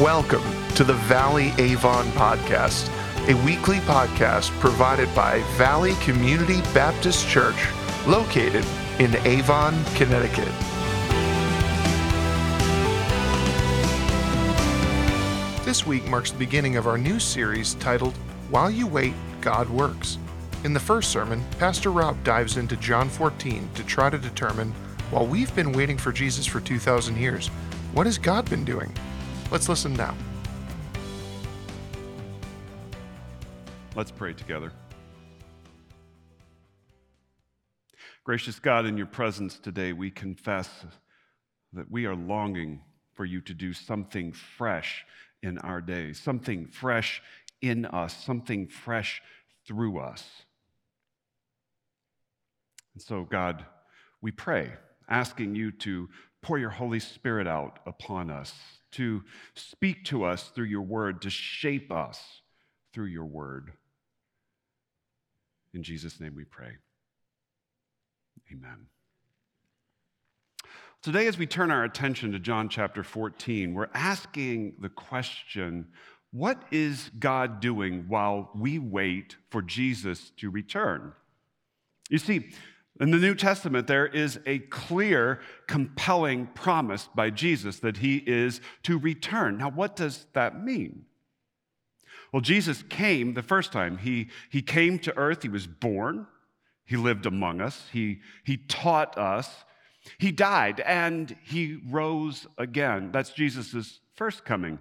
Welcome to the Valley Avon Podcast, a weekly podcast provided by Valley Community Baptist Church, located in Avon, Connecticut. This week marks the beginning of our new series titled While You Wait, God Works. In the first sermon, Pastor Rob dives into John 14 to try to determine while we've been waiting for Jesus for 2,000 years, what has God been doing? Let's listen now. Let's pray together. Gracious God, in your presence today, we confess that we are longing for you to do something fresh in our day, something fresh in us, something fresh through us. And so, God, we pray, asking you to pour your Holy Spirit out upon us, to speak to us through your word, to shape us through your word. In Jesus' name we pray. Amen. Today, as we turn our attention to John chapter 14, we're asking the question what is God doing while we wait for Jesus to return? You see, in the New Testament, there is a clear, compelling promise by Jesus that he is to return. Now, what does that mean? Well, Jesus came the first time. He, he came to earth, he was born, he lived among us, he, he taught us, he died, and he rose again. That's Jesus' first coming.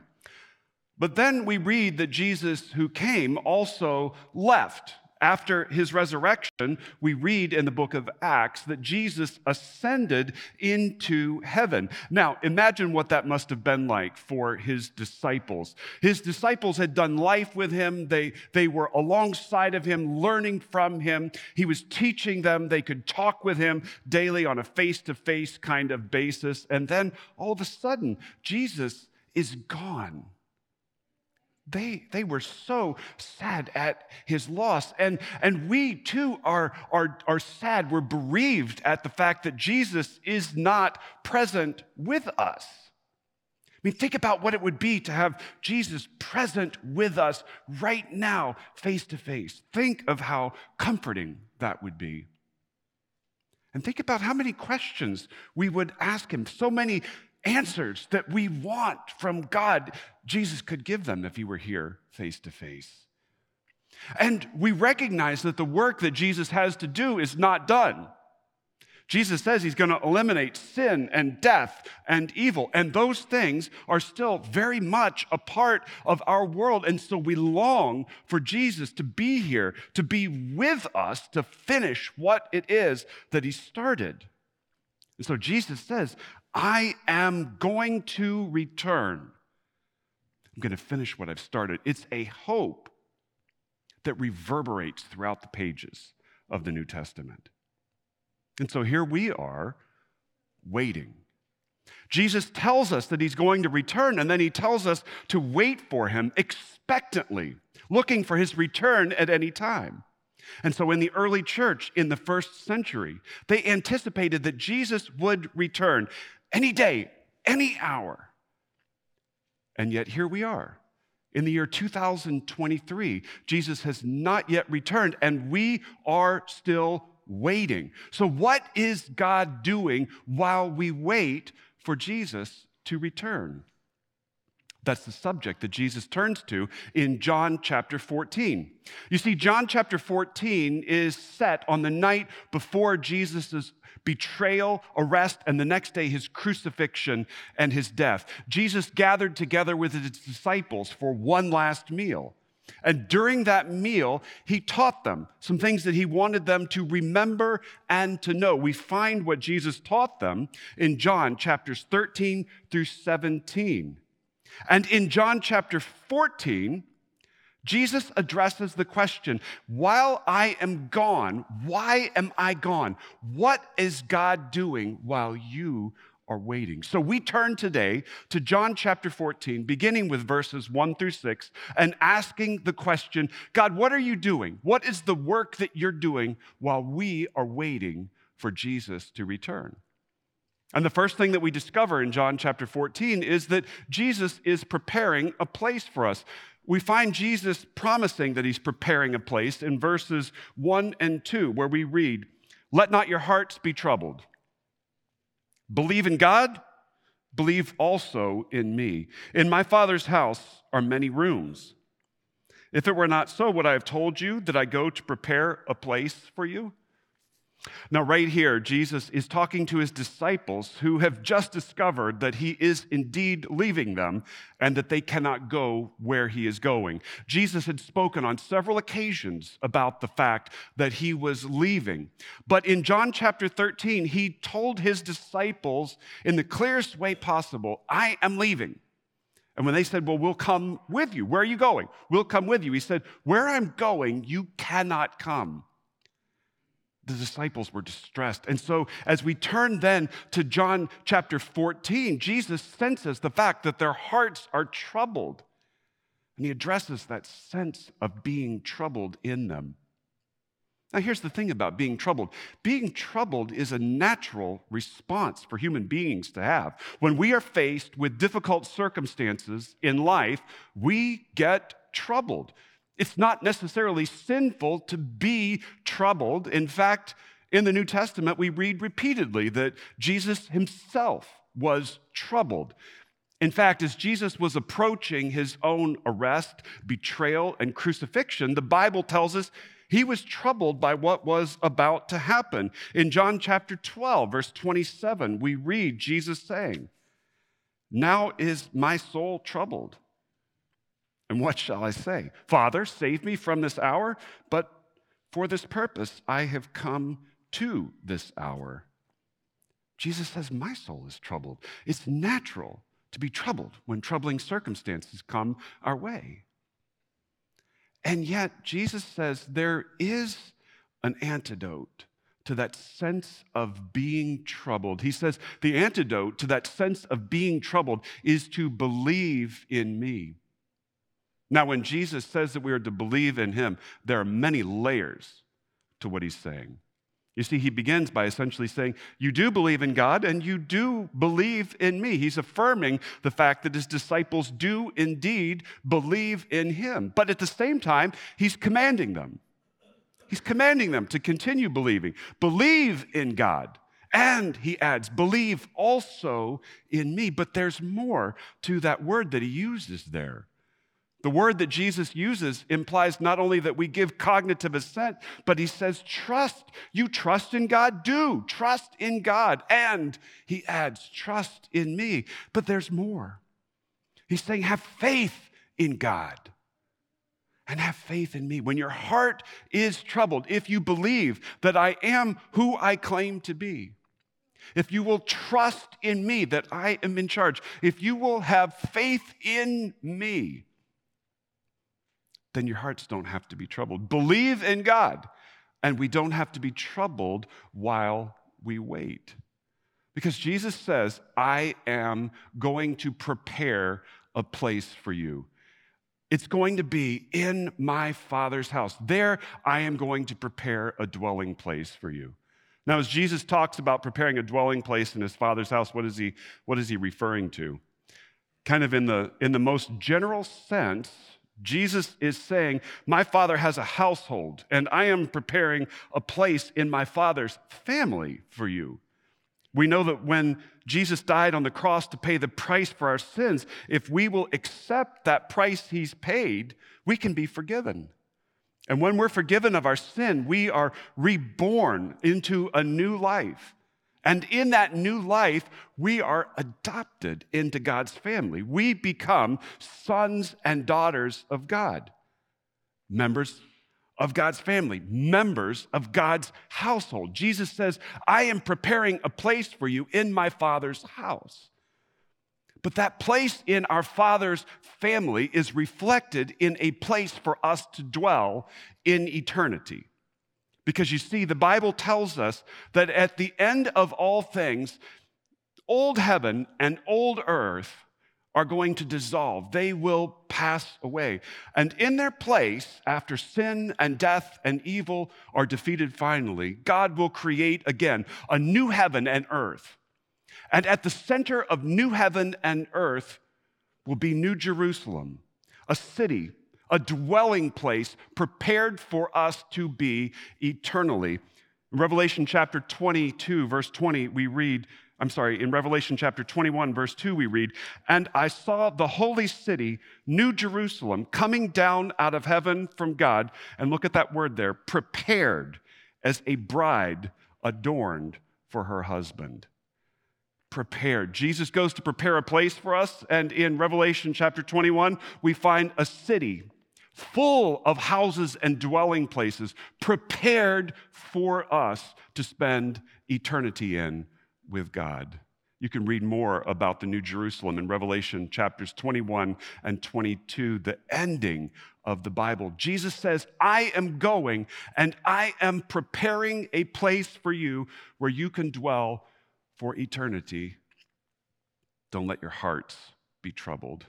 But then we read that Jesus, who came, also left after his resurrection, we read in the book of Acts that Jesus ascended into heaven. Now, imagine what that must have been like for his disciples. His disciples had done life with him, they, they were alongside of him, learning from him. He was teaching them, they could talk with him daily on a face to face kind of basis. And then all of a sudden, Jesus is gone. They, they were so sad at his loss. And, and we too are, are, are sad. We're bereaved at the fact that Jesus is not present with us. I mean, think about what it would be to have Jesus present with us right now, face to face. Think of how comforting that would be. And think about how many questions we would ask him. So many answers that we want from God, Jesus could give them if he were here face to face. And we recognize that the work that Jesus has to do is not done. Jesus says he's going to eliminate sin and death and evil, and those things are still very much a part of our world. And so we long for Jesus to be here, to be with us, to finish what it is that he started. And so Jesus says, I am going to return. I'm going to finish what I've started. It's a hope that reverberates throughout the pages of the New Testament. And so here we are waiting. Jesus tells us that he's going to return, and then he tells us to wait for him expectantly, looking for his return at any time. And so, in the early church in the first century, they anticipated that Jesus would return any day, any hour. And yet, here we are. In the year 2023, Jesus has not yet returned, and we are still waiting. So, what is God doing while we wait for Jesus to return? That's the subject that Jesus turns to in John chapter 14. You see, John chapter 14 is set on the night before Jesus' betrayal, arrest, and the next day his crucifixion and his death. Jesus gathered together with his disciples for one last meal. And during that meal, he taught them some things that he wanted them to remember and to know. We find what Jesus taught them in John chapters 13 through 17. And in John chapter 14, Jesus addresses the question while I am gone, why am I gone? What is God doing while you are waiting? So we turn today to John chapter 14, beginning with verses 1 through 6, and asking the question God, what are you doing? What is the work that you're doing while we are waiting for Jesus to return? And the first thing that we discover in John chapter 14 is that Jesus is preparing a place for us. We find Jesus promising that he's preparing a place in verses 1 and 2, where we read, Let not your hearts be troubled. Believe in God, believe also in me. In my Father's house are many rooms. If it were not so, would I have told you that I go to prepare a place for you? Now, right here, Jesus is talking to his disciples who have just discovered that he is indeed leaving them and that they cannot go where he is going. Jesus had spoken on several occasions about the fact that he was leaving. But in John chapter 13, he told his disciples in the clearest way possible, I am leaving. And when they said, Well, we'll come with you, where are you going? We'll come with you. He said, Where I'm going, you cannot come the disciples were distressed. And so, as we turn then to John chapter 14, Jesus senses the fact that their hearts are troubled. And he addresses that sense of being troubled in them. Now, here's the thing about being troubled being troubled is a natural response for human beings to have. When we are faced with difficult circumstances in life, we get troubled. It's not necessarily sinful to be troubled. In fact, in the New Testament, we read repeatedly that Jesus himself was troubled. In fact, as Jesus was approaching his own arrest, betrayal, and crucifixion, the Bible tells us he was troubled by what was about to happen. In John chapter 12, verse 27, we read Jesus saying, Now is my soul troubled. And what shall I say? Father, save me from this hour, but for this purpose I have come to this hour. Jesus says, My soul is troubled. It's natural to be troubled when troubling circumstances come our way. And yet, Jesus says there is an antidote to that sense of being troubled. He says the antidote to that sense of being troubled is to believe in me. Now, when Jesus says that we are to believe in him, there are many layers to what he's saying. You see, he begins by essentially saying, You do believe in God and you do believe in me. He's affirming the fact that his disciples do indeed believe in him. But at the same time, he's commanding them. He's commanding them to continue believing. Believe in God. And he adds, Believe also in me. But there's more to that word that he uses there. The word that Jesus uses implies not only that we give cognitive assent, but he says, trust. You trust in God? Do. Trust in God. And he adds, trust in me. But there's more. He's saying, have faith in God and have faith in me. When your heart is troubled, if you believe that I am who I claim to be, if you will trust in me that I am in charge, if you will have faith in me, then your hearts don't have to be troubled. Believe in God, and we don't have to be troubled while we wait. Because Jesus says, I am going to prepare a place for you. It's going to be in my Father's house. There, I am going to prepare a dwelling place for you. Now, as Jesus talks about preparing a dwelling place in his Father's house, what is he, what is he referring to? Kind of in the, in the most general sense, Jesus is saying, My Father has a household, and I am preparing a place in my Father's family for you. We know that when Jesus died on the cross to pay the price for our sins, if we will accept that price he's paid, we can be forgiven. And when we're forgiven of our sin, we are reborn into a new life. And in that new life, we are adopted into God's family. We become sons and daughters of God, members of God's family, members of God's household. Jesus says, I am preparing a place for you in my Father's house. But that place in our Father's family is reflected in a place for us to dwell in eternity. Because you see, the Bible tells us that at the end of all things, old heaven and old earth are going to dissolve. They will pass away. And in their place, after sin and death and evil are defeated finally, God will create again a new heaven and earth. And at the center of new heaven and earth will be New Jerusalem, a city, a dwelling place prepared for us to be eternally. In Revelation chapter 22, verse 20, we read, I'm sorry, in Revelation chapter 21, verse 2, we read, And I saw the holy city, New Jerusalem, coming down out of heaven from God. And look at that word there prepared as a bride adorned for her husband prepared. Jesus goes to prepare a place for us, and in Revelation chapter 21, we find a city full of houses and dwelling places prepared for us to spend eternity in with God. You can read more about the New Jerusalem in Revelation chapters 21 and 22, the ending of the Bible. Jesus says, I am going and I am preparing a place for you where you can dwell for eternity. Don't let your hearts be troubled.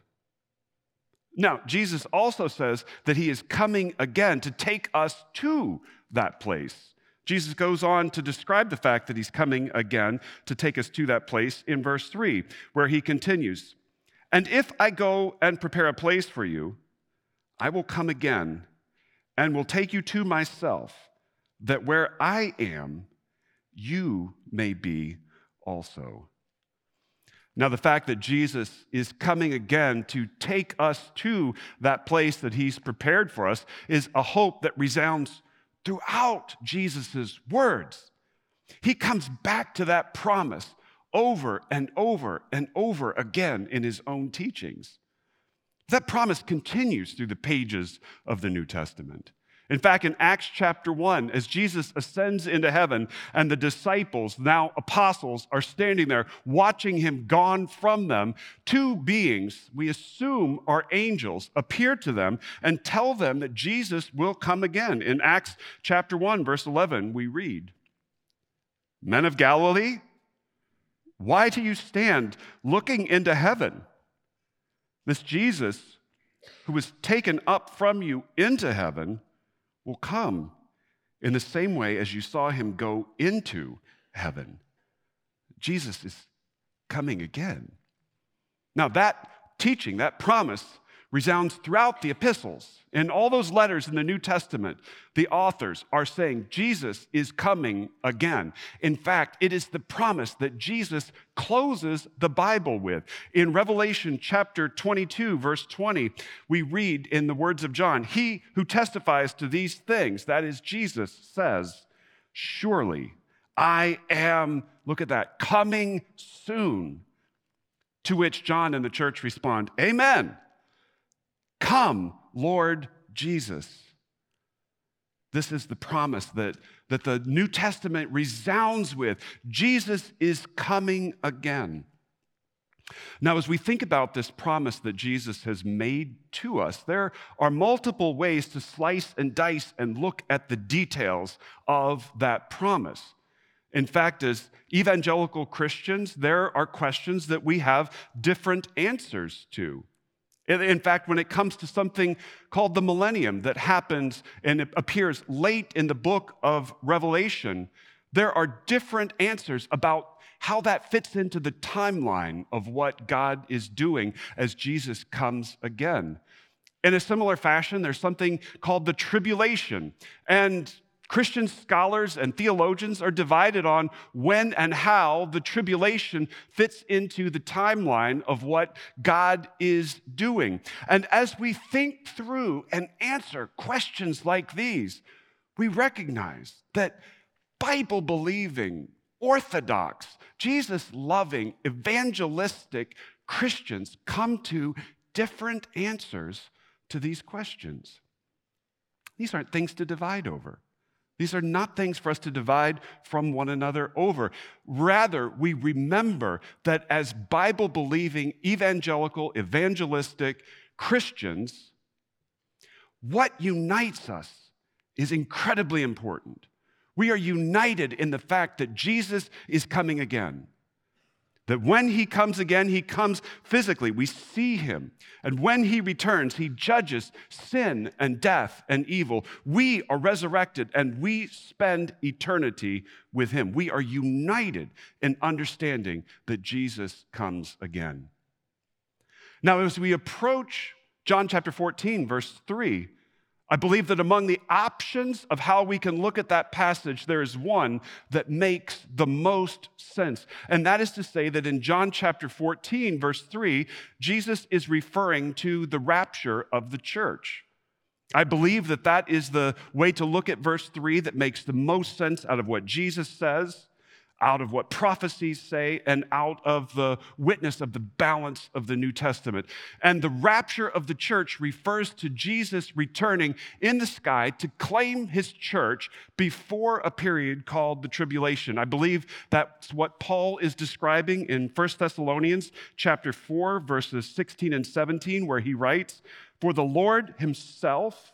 Now, Jesus also says that he is coming again to take us to that place. Jesus goes on to describe the fact that he's coming again to take us to that place in verse 3, where he continues And if I go and prepare a place for you, I will come again and will take you to myself, that where I am, you may be also. Now, the fact that Jesus is coming again to take us to that place that he's prepared for us is a hope that resounds throughout Jesus' words. He comes back to that promise over and over and over again in his own teachings. That promise continues through the pages of the New Testament. In fact, in Acts chapter 1, as Jesus ascends into heaven and the disciples, now apostles, are standing there watching him gone from them, two beings, we assume are angels, appear to them and tell them that Jesus will come again. In Acts chapter 1, verse 11, we read Men of Galilee, why do you stand looking into heaven? This Jesus, who was taken up from you into heaven, will come in the same way as you saw him go into heaven. Jesus is coming again. Now, that teaching, that promise, resounds throughout the epistles. In all those letters in the New Testament, the authors are saying Jesus is coming again. In fact, it is the promise that Jesus closes the Bible with. In Revelation chapter 22, verse 20, we read in the words of John, He who testifies to these things, that is Jesus, says, Surely I am, look at that, coming soon. To which John and the church respond, Amen. Come, Lord Jesus. This is the promise that, that the New Testament resounds with. Jesus is coming again. Now, as we think about this promise that Jesus has made to us, there are multiple ways to slice and dice and look at the details of that promise. In fact, as evangelical Christians, there are questions that we have different answers to. In fact, when it comes to something called the millennium that happens and it appears late in the book of Revelation, there are different answers about how that fits into the timeline of what God is doing as Jesus comes again. In a similar fashion, there's something called the tribulation. And Christian scholars and theologians are divided on when and how the tribulation fits into the timeline of what God is doing. And as we think through and answer questions like these, we recognize that Bible believing, orthodox, Jesus loving, evangelistic Christians come to different answers to these questions. These aren't things to divide over. These are not things for us to divide from one another over. Rather, we remember that as Bible believing, evangelical, evangelistic Christians, what unites us is incredibly important. We are united in the fact that Jesus is coming again. That when he comes again, he comes physically. We see him. And when he returns, he judges sin and death and evil. We are resurrected and we spend eternity with him. We are united in understanding that Jesus comes again. Now, as we approach John chapter 14, verse 3, I believe that among the options of how we can look at that passage, there is one that makes the most sense. And that is to say that in John chapter 14, verse 3, Jesus is referring to the rapture of the church. I believe that that is the way to look at verse 3 that makes the most sense out of what Jesus says out of what prophecies say and out of the witness of the balance of the New Testament. And the rapture of the church refers to Jesus returning in the sky to claim his church before a period called the tribulation. I believe that's what Paul is describing in 1 Thessalonians chapter 4 verses 16 and 17 where he writes, "For the Lord himself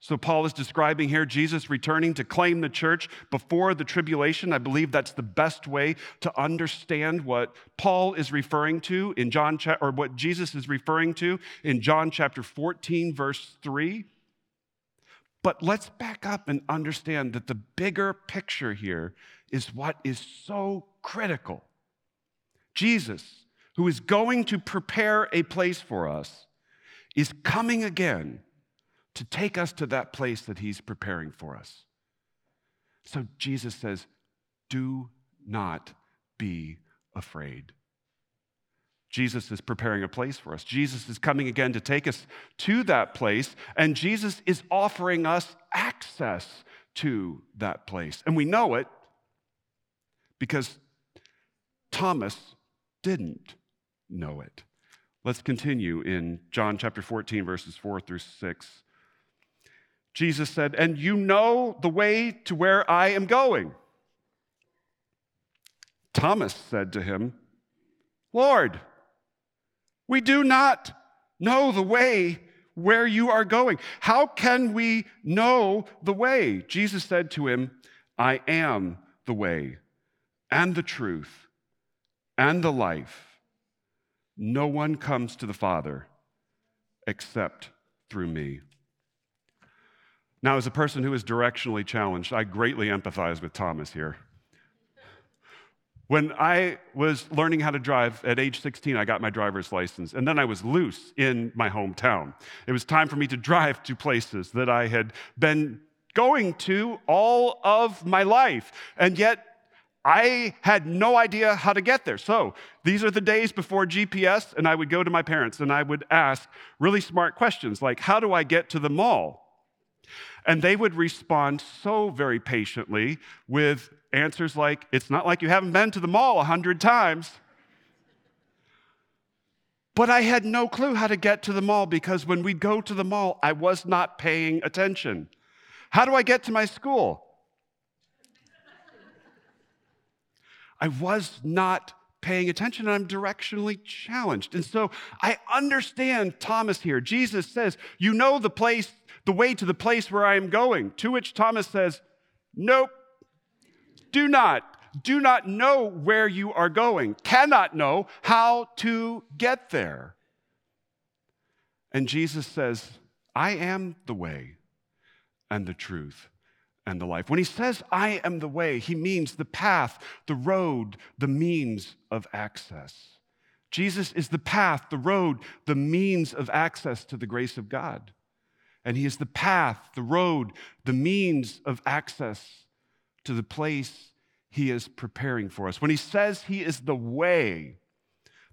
So, Paul is describing here Jesus returning to claim the church before the tribulation. I believe that's the best way to understand what Paul is referring to in John, or what Jesus is referring to in John chapter 14, verse 3. But let's back up and understand that the bigger picture here is what is so critical. Jesus, who is going to prepare a place for us, is coming again to take us to that place that He's preparing for us. So Jesus says, Do not be afraid. Jesus is preparing a place for us. Jesus is coming again to take us to that place, and Jesus is offering us access to that place. And we know it because Thomas didn't know it. Let's continue in John chapter 14, verses 4 through 6. Jesus said, And you know the way to where I am going. Thomas said to him, Lord, we do not know the way where you are going. How can we know the way? Jesus said to him, I am the way and the truth and the life. No one comes to the Father except through me. Now, as a person who is directionally challenged, I greatly empathize with Thomas here. When I was learning how to drive at age 16, I got my driver's license, and then I was loose in my hometown. It was time for me to drive to places that I had been going to all of my life, and yet I had no idea how to get there. So these are the days before GPS, and I would go to my parents and I would ask really smart questions like, How do I get to the mall? And they would respond so very patiently with answers like, It's not like you haven't been to the mall a hundred times. But I had no clue how to get to the mall because when we'd go to the mall, I was not paying attention. How do I get to my school? I was not paying attention and I'm directionally challenged. And so I understand Thomas here. Jesus says, You know the place the way to the place where I am going. To which Thomas says, Nope, do not. Do not know where you are going, cannot know how to get there. And Jesus says, I am the way and the truth and the life. When he says, I am the way, he means the path, the road, the means of access. Jesus is the path, the road, the means of access to the grace of God. And He is the path, the road, the means of access to the place He is preparing for us. When He says He is the way,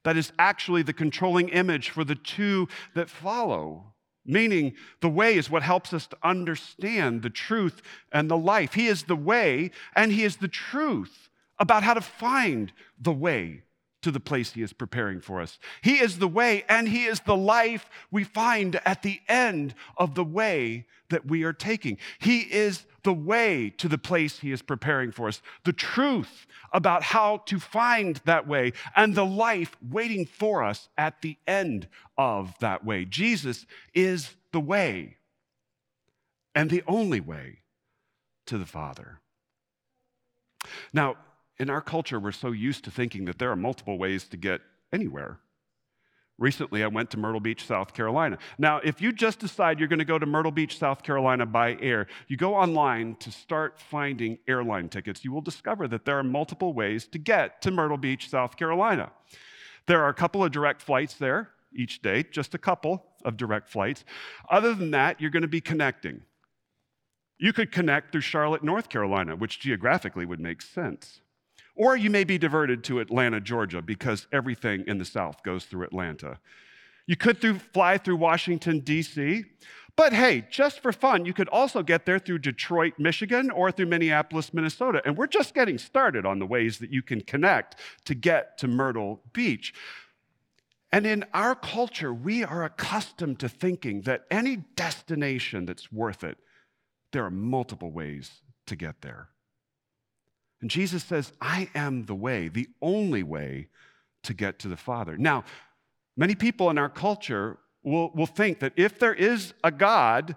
that is actually the controlling image for the two that follow. Meaning, the way is what helps us to understand the truth and the life. He is the way and He is the truth about how to find the way to the place He is preparing for us. He is the way and He is the life we find at the end of the way that we are taking. He is the way to the place He is preparing for us, the truth about how to find that way, and the life waiting for us at the end of that way. Jesus is the way and the only way to the Father. Now, in our culture, we're so used to thinking that there are multiple ways to get anywhere. Recently, I went to Myrtle Beach, South Carolina. Now, if you just decide you're going to go to Myrtle Beach, South Carolina by air, you go online to start finding airline tickets, you will discover that there are multiple ways to get to Myrtle Beach, South Carolina. There are a couple of direct flights there each day, just a couple of direct flights. Other than that, you're going to be connecting. You could connect through Charlotte, North Carolina, which geographically would make sense. Or you may be diverted to Atlanta, Georgia, because everything in the South goes through Atlanta. You could through, fly through Washington, D.C., but hey, just for fun, you could also get there through Detroit, Michigan, or through Minneapolis, Minnesota. And we're just getting started on the ways that you can connect to get to Myrtle Beach. And in our culture, we are accustomed to thinking that any destination that's worth it, there are multiple ways to get there. And Jesus says, I am the way, the only way to get to the Father. Now, many people in our culture will, will think that if there is a God,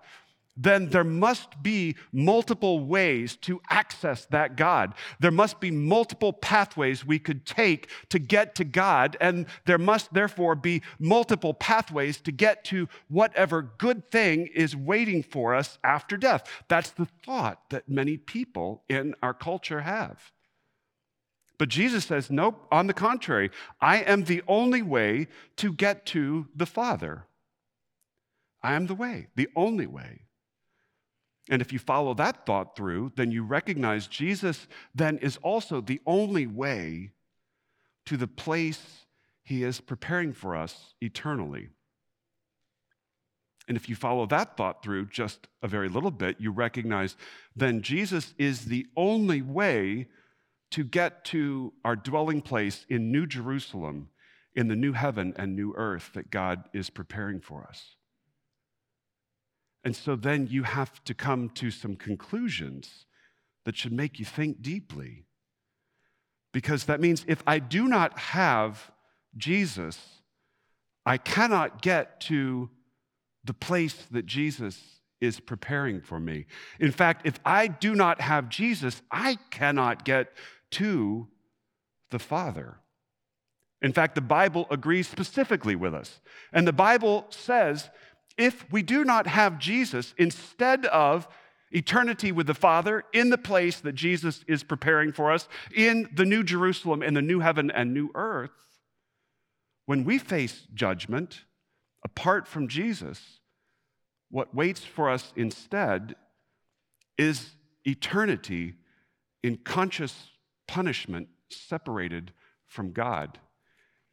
then there must be multiple ways to access that God. There must be multiple pathways we could take to get to God, and there must therefore be multiple pathways to get to whatever good thing is waiting for us after death. That's the thought that many people in our culture have. But Jesus says, nope, on the contrary, I am the only way to get to the Father. I am the way, the only way. And if you follow that thought through, then you recognize Jesus then is also the only way to the place he is preparing for us eternally. And if you follow that thought through just a very little bit, you recognize then Jesus is the only way to get to our dwelling place in New Jerusalem, in the new heaven and new earth that God is preparing for us. And so then you have to come to some conclusions that should make you think deeply. Because that means if I do not have Jesus, I cannot get to the place that Jesus is preparing for me. In fact, if I do not have Jesus, I cannot get to the Father. In fact, the Bible agrees specifically with us. And the Bible says if we do not have Jesus instead of eternity with the Father in the place that Jesus is preparing for us in the New Jerusalem, in the new heaven and new earth, when we face judgment apart from Jesus, what waits for us instead is eternity in conscious punishment separated from God.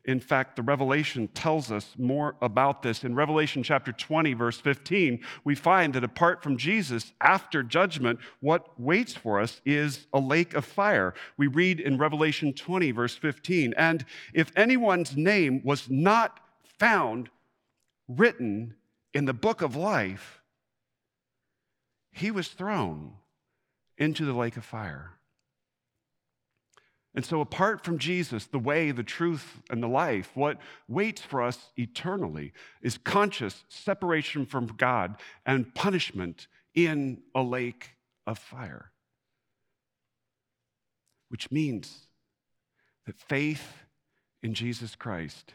In fact, the Revelation tells us more about this. In Revelation chapter 20, verse 15, we find that apart from Jesus, after judgment, what waits for us is a lake of fire. We read in Revelation 20, verse 15, and if anyone's name was not found written in the book of life, he was thrown into the lake of fire. And so, apart from Jesus, the way, the truth, and the life, what waits for us eternally is conscious separation from God and punishment in a lake of fire. Which means that faith in Jesus Christ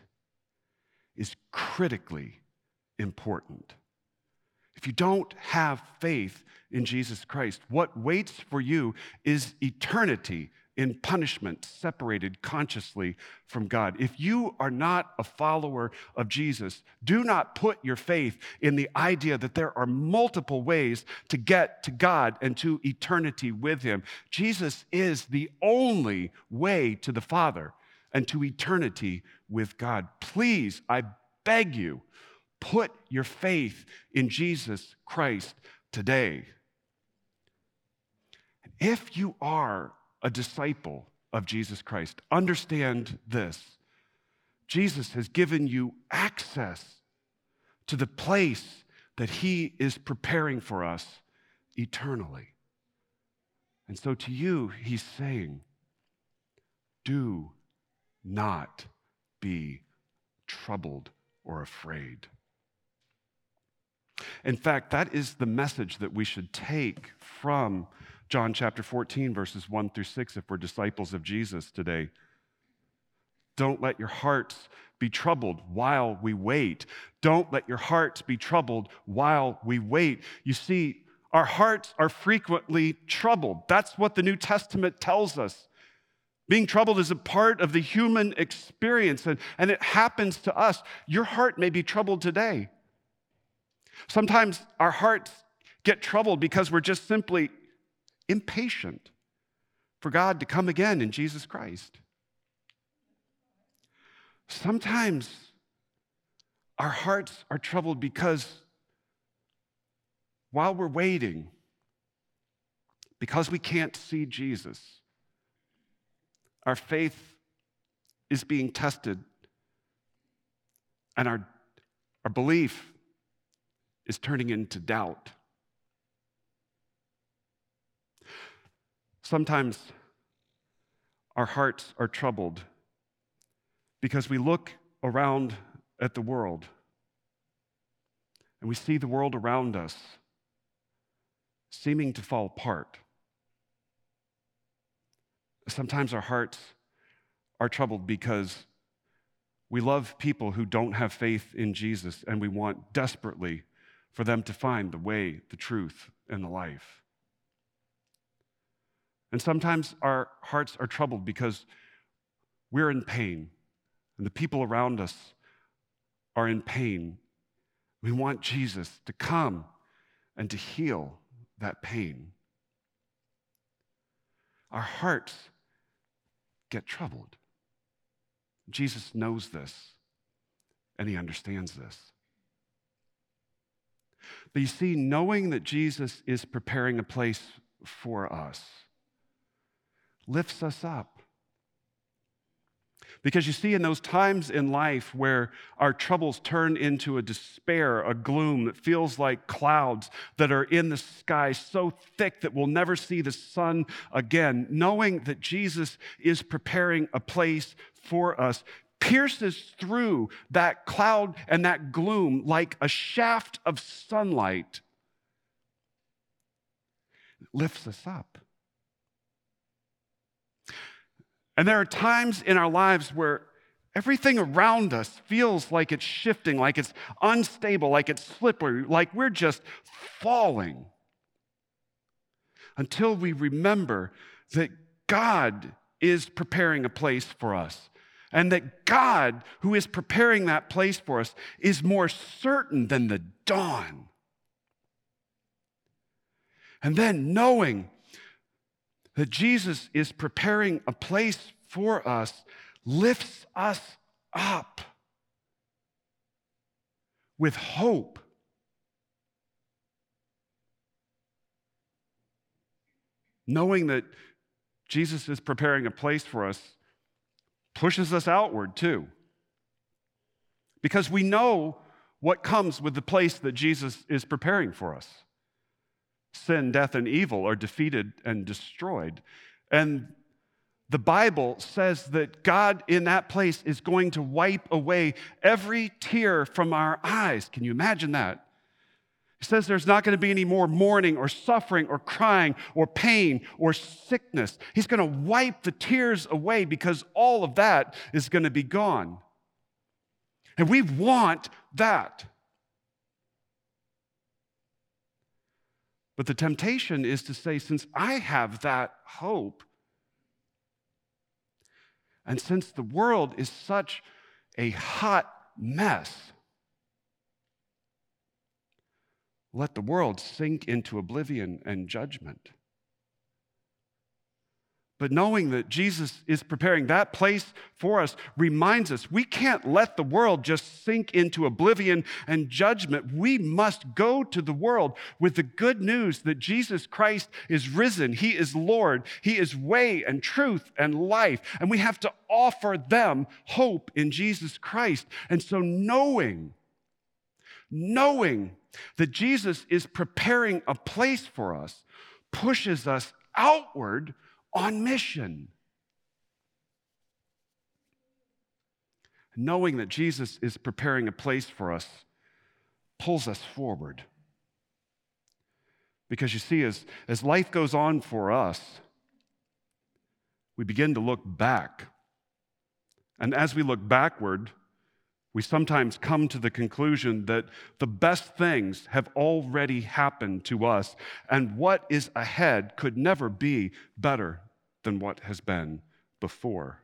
is critically important. If you don't have faith in Jesus Christ, what waits for you is eternity in punishment, separated consciously from God. If you are not a follower of Jesus, do not put your faith in the idea that there are multiple ways to get to God and to eternity with Him. Jesus is the only way to the Father and to eternity with God. Please, I beg you, put your faith in Jesus Christ today. If you are a disciple of Jesus Christ, understand this Jesus has given you access to the place that He is preparing for us eternally. And so to you, He's saying, do not be troubled or afraid. In fact, that is the message that we should take from John chapter 14, verses 1 through 6, if we're disciples of Jesus today. Don't let your hearts be troubled while we wait. Don't let your hearts be troubled while we wait. You see, our hearts are frequently troubled. That's what the New Testament tells us. Being troubled is a part of the human experience, and, and it happens to us. Your heart may be troubled today. Sometimes our hearts get troubled because we're just simply impatient for God to come again in Jesus Christ. Sometimes our hearts are troubled because while we're waiting, because we can't see Jesus, our faith is being tested and our, our belief is turning into doubt. Sometimes our hearts are troubled because we look around at the world and we see the world around us seeming to fall apart. Sometimes our hearts are troubled because we love people who don't have faith in Jesus and we want desperately for them to find the way, the truth, and the life. And sometimes our hearts are troubled because we're in pain and the people around us are in pain. We want Jesus to come and to heal that pain. Our hearts get troubled. Jesus knows this and he understands this. But you see, knowing that Jesus is preparing a place for us lifts us up. Because you see, in those times in life where our troubles turn into a despair, a gloom that feels like clouds that are in the sky so thick that we'll never see the sun again, knowing that Jesus is preparing a place for us pierces through that cloud and that gloom like a shaft of sunlight, lifts us up. And there are times in our lives where everything around us feels like it's shifting, like it's unstable, like it's slippery, like we're just falling. Until we remember that God is preparing a place for us. And that God, who is preparing that place for us, is more certain than the dawn. And then knowing that Jesus is preparing a place for us lifts us up with hope. Knowing that Jesus is preparing a place for us pushes us outward too. Because we know what comes with the place that Jesus is preparing for us sin, death, and evil are defeated and destroyed. And the Bible says that God in that place is going to wipe away every tear from our eyes. Can you imagine that? He says there's not going to be any more mourning or suffering or crying or pain or sickness. He's going to wipe the tears away because all of that is going to be gone. And we want that. But the temptation is to say, since I have that hope, and since the world is such a hot mess, let the world sink into oblivion and judgment. But knowing that Jesus is preparing that place for us reminds us we can't let the world just sink into oblivion and judgment. We must go to the world with the good news that Jesus Christ is risen. He is Lord. He is way and truth and life. And we have to offer them hope in Jesus Christ. And so, knowing, knowing that Jesus is preparing a place for us pushes us outward on mission. Knowing that Jesus is preparing a place for us pulls us forward. Because you see, as, as life goes on for us, we begin to look back. And as we look backward, we sometimes come to the conclusion that the best things have already happened to us, and what is ahead could never be better than what has been before.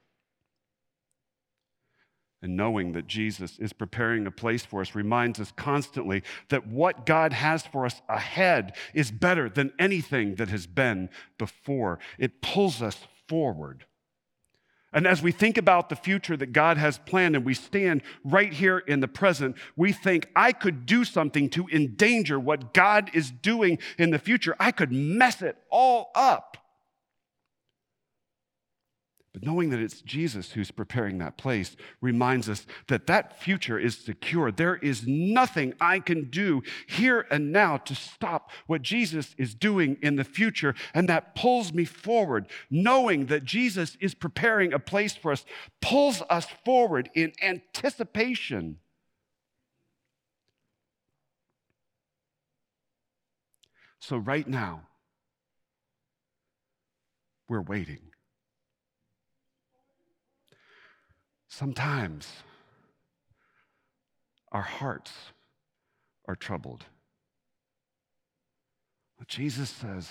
And knowing that Jesus is preparing a place for us reminds us constantly that what God has for us ahead is better than anything that has been before. It pulls us forward. And as we think about the future that God has planned and we stand right here in the present, we think, I could do something to endanger what God is doing in the future. I could mess it all up. But knowing that it's Jesus who's preparing that place reminds us that that future is secure. There is nothing I can do here and now to stop what Jesus is doing in the future. And that pulls me forward. Knowing that Jesus is preparing a place for us pulls us forward in anticipation. So, right now, we're waiting. Sometimes our hearts are troubled. But Jesus says,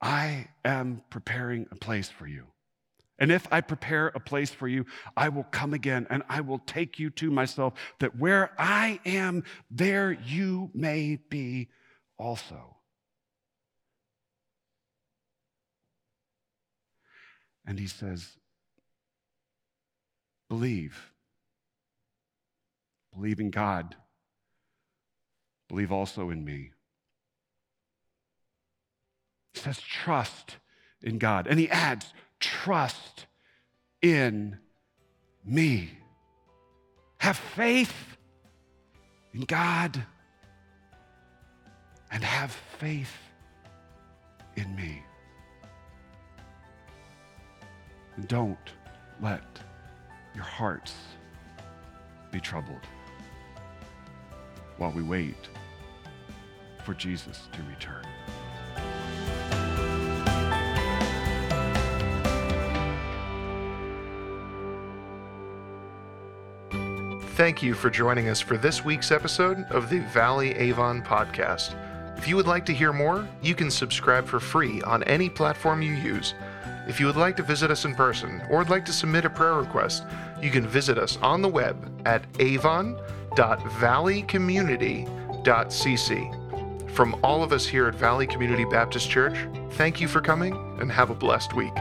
I am preparing a place for you. And if I prepare a place for you, I will come again and I will take you to myself, that where I am, there you may be also. And he says, Believe. Believe in God. Believe also in me. He says, trust in God. And he adds, trust in me. Have faith in God and have faith in me. And don't let your hearts be troubled while we wait for Jesus to return. Thank you for joining us for this week's episode of the Valley Avon podcast. If you would like to hear more, you can subscribe for free on any platform you use. If you would like to visit us in person or would like to submit a prayer request, you can visit us on the web at avon.valleycommunity.cc. From all of us here at Valley Community Baptist Church, thank you for coming and have a blessed week.